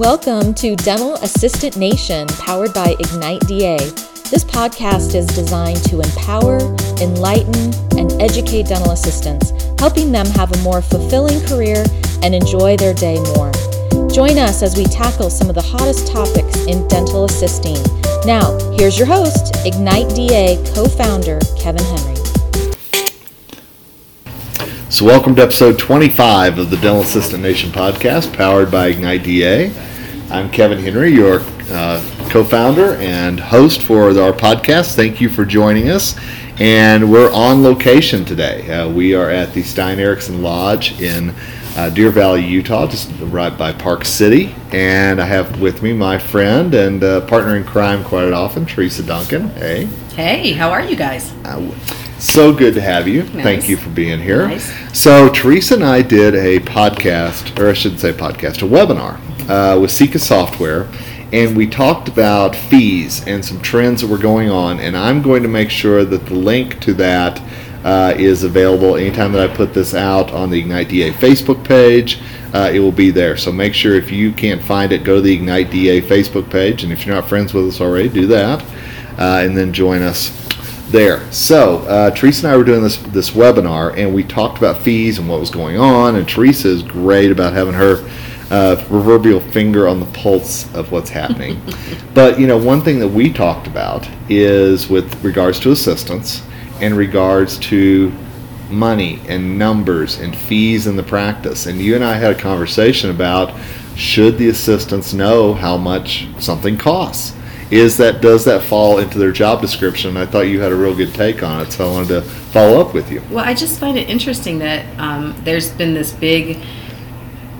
Welcome to Dental Assistant Nation, powered by Ignite DA. This podcast is designed to empower, enlighten, and educate dental assistants, helping them have a more fulfilling career and enjoy their day more. Join us as we tackle some of the hottest topics in dental assisting. Now, here's your host, Ignite DA co founder Kevin Henry. So, welcome to episode 25 of the Dental Assistant Nation podcast, powered by Ignite DA. I'm Kevin Henry, your uh, co founder and host for our podcast. Thank you for joining us. And we're on location today. Uh, we are at the Stein Eriksen Lodge in uh, Deer Valley, Utah, just right by Park City. And I have with me my friend and uh, partner in crime quite often, Teresa Duncan. Hey. Hey, how are you guys? Uh, so good to have you. Nice. Thank you for being here. Nice. So, Teresa and I did a podcast, or I shouldn't say podcast, a webinar uh, with Sikka Software, and we talked about fees and some trends that were going on. And I'm going to make sure that the link to that uh, is available anytime that I put this out on the Ignite DA Facebook page. Uh, it will be there. So make sure if you can't find it, go to the Ignite DA Facebook page. And if you're not friends with us already, do that. Uh, and then join us there. So uh, Teresa and I were doing this this webinar, and we talked about fees and what was going on. And Teresa is great about having her uh, proverbial finger on the pulse of what's happening. but you know, one thing that we talked about is with regards to assistants in regards to money and numbers and fees in the practice. And you and I had a conversation about should the assistants know how much something costs is that does that fall into their job description? I thought you had a real good take on it, so I wanted to follow up with you. Well, I just find it interesting that um, there's been this big,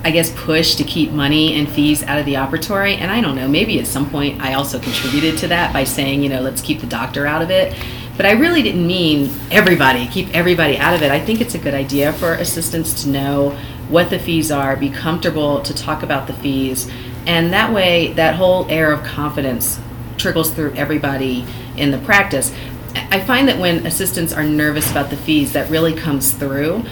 I guess, push to keep money and fees out of the operatory. And I don't know, maybe at some point I also contributed to that by saying, you know, let's keep the doctor out of it. But I really didn't mean everybody, keep everybody out of it. I think it's a good idea for assistants to know what the fees are, be comfortable to talk about the fees. And that way, that whole air of confidence trickles through everybody in the practice. I find that when assistants are nervous about the fees, that really comes through.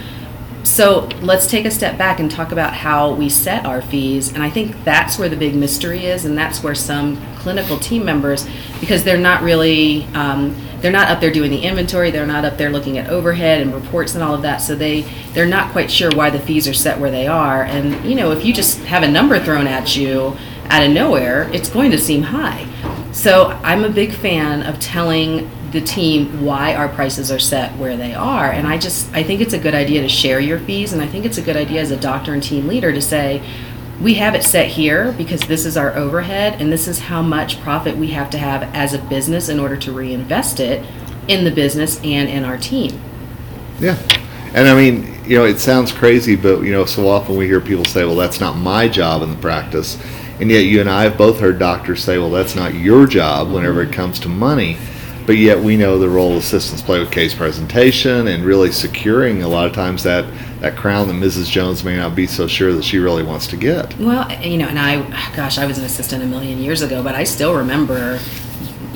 So let's take a step back and talk about how we set our fees. And I think that's where the big mystery is, and that's where some clinical team members, because they're not really, um, they're not up there doing the inventory, they're not up there looking at overhead and reports and all of that. So they they're not quite sure why the fees are set where they are. And you know, if you just have a number thrown at you out of nowhere, it's going to seem high. So I'm a big fan of telling the team why our prices are set where they are and i just i think it's a good idea to share your fees and i think it's a good idea as a doctor and team leader to say we have it set here because this is our overhead and this is how much profit we have to have as a business in order to reinvest it in the business and in our team Yeah. And I mean, you know, it sounds crazy, but you know, so often we hear people say, "Well, that's not my job in the practice," and yet you and I have both heard doctors say, "Well, that's not your job whenever it comes to money." But yet we know the role assistants play with case presentation and really securing a lot of times that that crown that Mrs. Jones may not be so sure that she really wants to get. Well, you know, and I, gosh, I was an assistant a million years ago, but I still remember.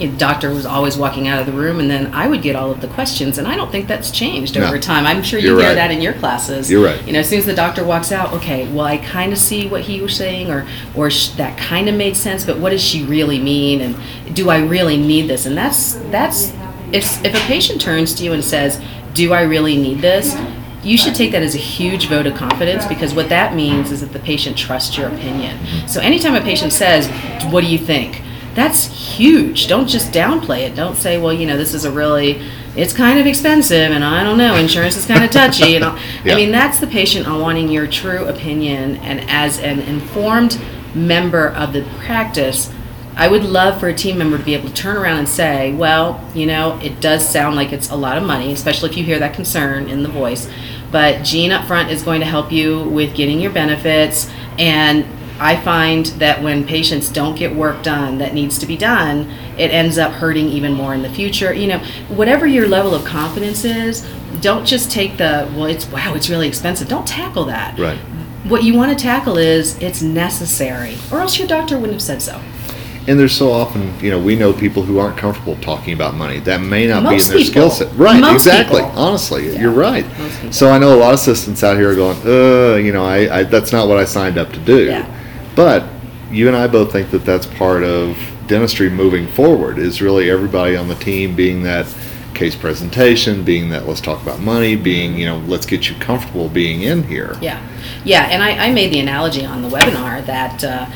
You know, doctor was always walking out of the room, and then I would get all of the questions, and I don't think that's changed No. over time. I'm sure you You're hear right. that in your classes. You're right. You know, as soon as the doctor walks out, okay, well, I kind of see what he was saying, or or sh- that kind of made sense, but what does she really mean, and do I really need this? And that's that's if if a patient turns to you and says, "Do I really need this?" you should take that as a huge vote of confidence because what that means is that the patient trusts your opinion. Mm-hmm. So anytime a patient says, "What do you think?" That's huge. Don't just downplay it. Don't say, "Well, you know, this is a really it's kind of expensive and I don't know, insurance is kind of touchy." And all. Yeah. I mean, that's the patient on wanting your true opinion and as an informed member of the practice, I would love for a team member to be able to turn around and say, well, you know, it does sound like it's a lot of money, especially if you hear that concern in the voice. But Jean up front is going to help you with getting your benefits. And I find that when patients don't get work done that needs to be done, it ends up hurting even more in the future. You know, whatever your level of confidence is, don't just take the, well, it's wow, it's really expensive. Don't tackle that. Right. What you want to tackle is it's necessary, or else your doctor wouldn't have said so. And there's so often, you know, we know people who aren't comfortable talking about money. That may not Most be in their skill set. Right, Most exactly. people. Honestly, Yeah. you're right. So I know a lot of assistants out here are going, uh, you know, I, I that's not what I signed up to do. Yeah. But you and I both think that that's part of dentistry moving forward. Is really everybody on the team being that case presentation, being that let's talk about money, being you know let's get you comfortable being in here. Yeah, yeah, and I, I made the analogy on the webinar that uh,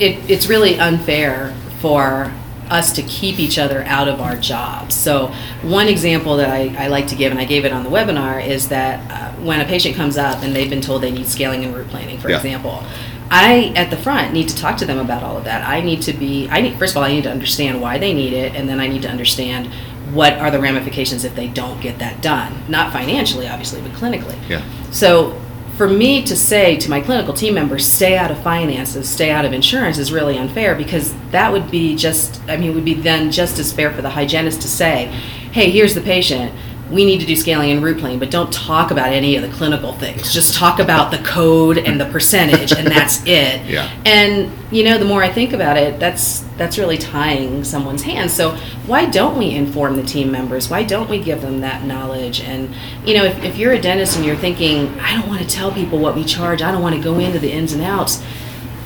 it, it's really unfair for us to keep each other out of our jobs. So one example that I, I like to give, and I gave it on the webinar, is that uh, when a patient comes up and they've been told they need scaling and root planing, for Yeah. example, I at the front need to talk to them about all of that. I need to be, I need first of all, I need to understand why they need it, and then I need to understand what are the ramifications if they don't get that done. Not financially, obviously, but clinically. Yeah. So for me to say to my clinical team members, stay out of finances, stay out of insurance is really unfair because that would be just, I mean, it would be then just as fair for the hygienist to say, hey, here's the patient. We need to do scaling and root planing, but don't talk about any of the clinical things. Just talk about the code and the percentage, and that's it. Yeah. And you know, the more I think about it, that's that's really tying someone's hands. So why don't we inform the team members? Why don't we give them that knowledge? And you know, if, if you're a dentist and you're thinking, I don't want to tell people what we charge, I don't want to go into the ins and outs.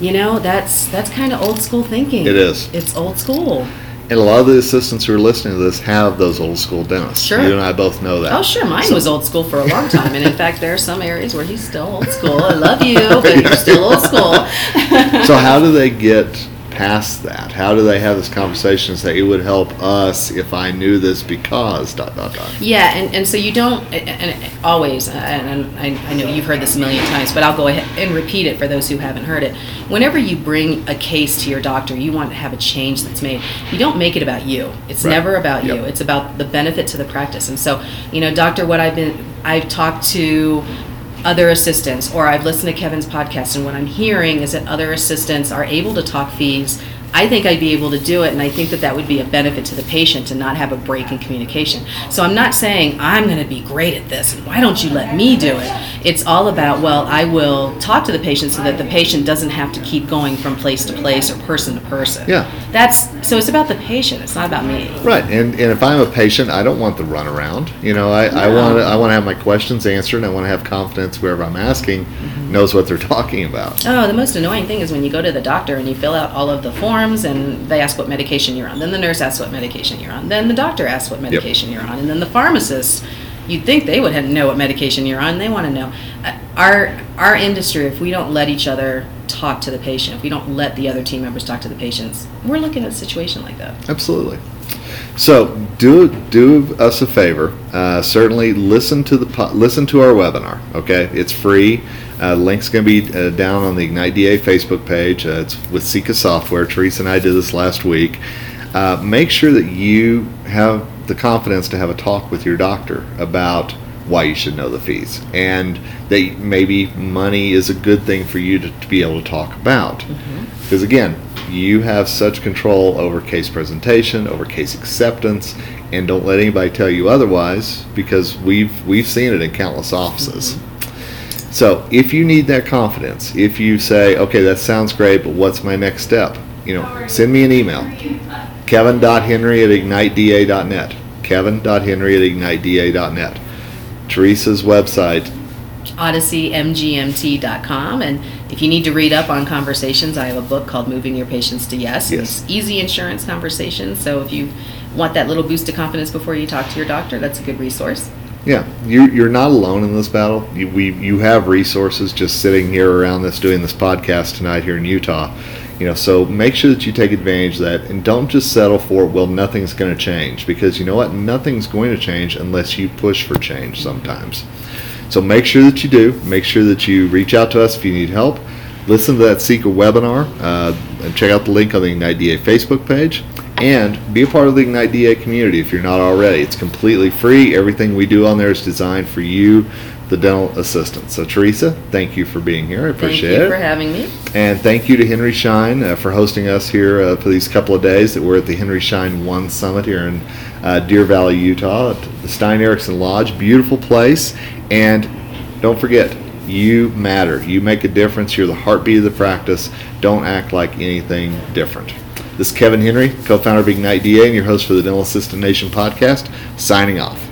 You know, that's that's kind of old school thinking. It is. It's old school. And a lot of the assistants who are listening to this have those old school dentists. Sure. You and I both know that. Oh, sure. Mine So- was old school for a long time, and in fact, there are some areas where he's still old school. I love you, but you're still old school. so how do they get past that? How do they have this conversation and say it would help us if I knew this because dot dot dot? Yeah, and, and so you don't, and always, uh, and and I, I know you've heard this a million times, but I'll go ahead and repeat it for those who haven't heard it. Whenever you bring a case to your doctor, you want to have a change that's made. You don't make it about you. It's Right. never about you. It's about the benefit to the practice. And so, you know, doctor, what I've been, I've talked to other assistants, or I've listened to Kevin's podcast, and what I'm hearing is that other assistants are able to talk fees. I think I'd be able to do it, and I think that that would be a benefit to the patient to not have a break in communication. So I'm not saying I'm going to be great at this, and why don't you let me do it? It's all about, well, I will talk to the patient so that the patient doesn't have to keep going from place to place or person to person. Yeah. That's so it's about the patient, it's not about me. Right, and, and if I'm a patient, I don't want the runaround. You know, I, I No. want to I want to have my questions answered. and I want to have confidence whoever I'm asking Mm-hmm. knows what they're talking about. Oh, the most annoying thing is when you go to the doctor and you fill out all of the forms and they ask what medication you're on. Then the nurse asks what medication you're on. Then the doctor asks what medication you're on. And then the pharmacist, you'd think they would know what medication you're on. They want to know. Uh, Our our industry, if we don't let each other talk to the patient, if we don't let the other team members talk to the patients, we're looking at a situation like that. Absolutely. So do do us a favor. Uh, certainly listen to the listen to our webinar. Okay, it's free. Uh, link's going to be uh, down on the Ignite DA Facebook page. Uh, it's with Sikka Software. Teresa and I did this last week. Uh, make sure that you have the confidence to have a talk with your doctor about why you should know the fees and that maybe money is a good thing for you to, to be able to talk about. Mm-hmm. Because again, you have such control over case presentation, over case acceptance, and don't let anybody tell you otherwise because we've we've seen it in countless offices. Mm-hmm. So if you need that confidence, if you say, okay, that sounds great, but what's my next step? You know, send me an email. Kevin.henry at igniteda.net. Kevin.henry at igniteda.net. Teresa's website. odysseymgmt.com and if you need to read up on conversations i have a book called moving your patients to yes, Yes. it's easy insurance conversations so if you want that little boost of confidence before you talk to your doctor that's a good resource Yeah, you, you're not alone in this battle. You, we, you have resources just sitting here around this, doing this podcast tonight here in Utah. You know, so make sure that you take advantage of that and don't just settle for, well, nothing's going to change. Because you know what? Nothing's going to change unless you push for change sometimes. So make sure that you do. Make sure that you reach out to us if you need help. Listen to that Sikka webinar uh, and check out the link on the Ignite DA Facebook page. And be a part of the Ignite DA community if you're not already. It's completely free. Everything we do on there is designed for you, the dental assistant. So, Teresa, thank you for being here. I appreciate thank you it. for having me And thank you to Henry Schein uh, for hosting us here uh, for these couple of days that we're at the Henry Schein One Summit here in uh, Deer Valley, Utah, at the Stein Eriksen Lodge. Beautiful place. And don't forget, you matter. You make a difference. You're the heartbeat of the practice. Don't act like anything different. This is Kevin Henry, co founder of Ignite DA, and your host for the Dental Assistant Nation podcast, signing off.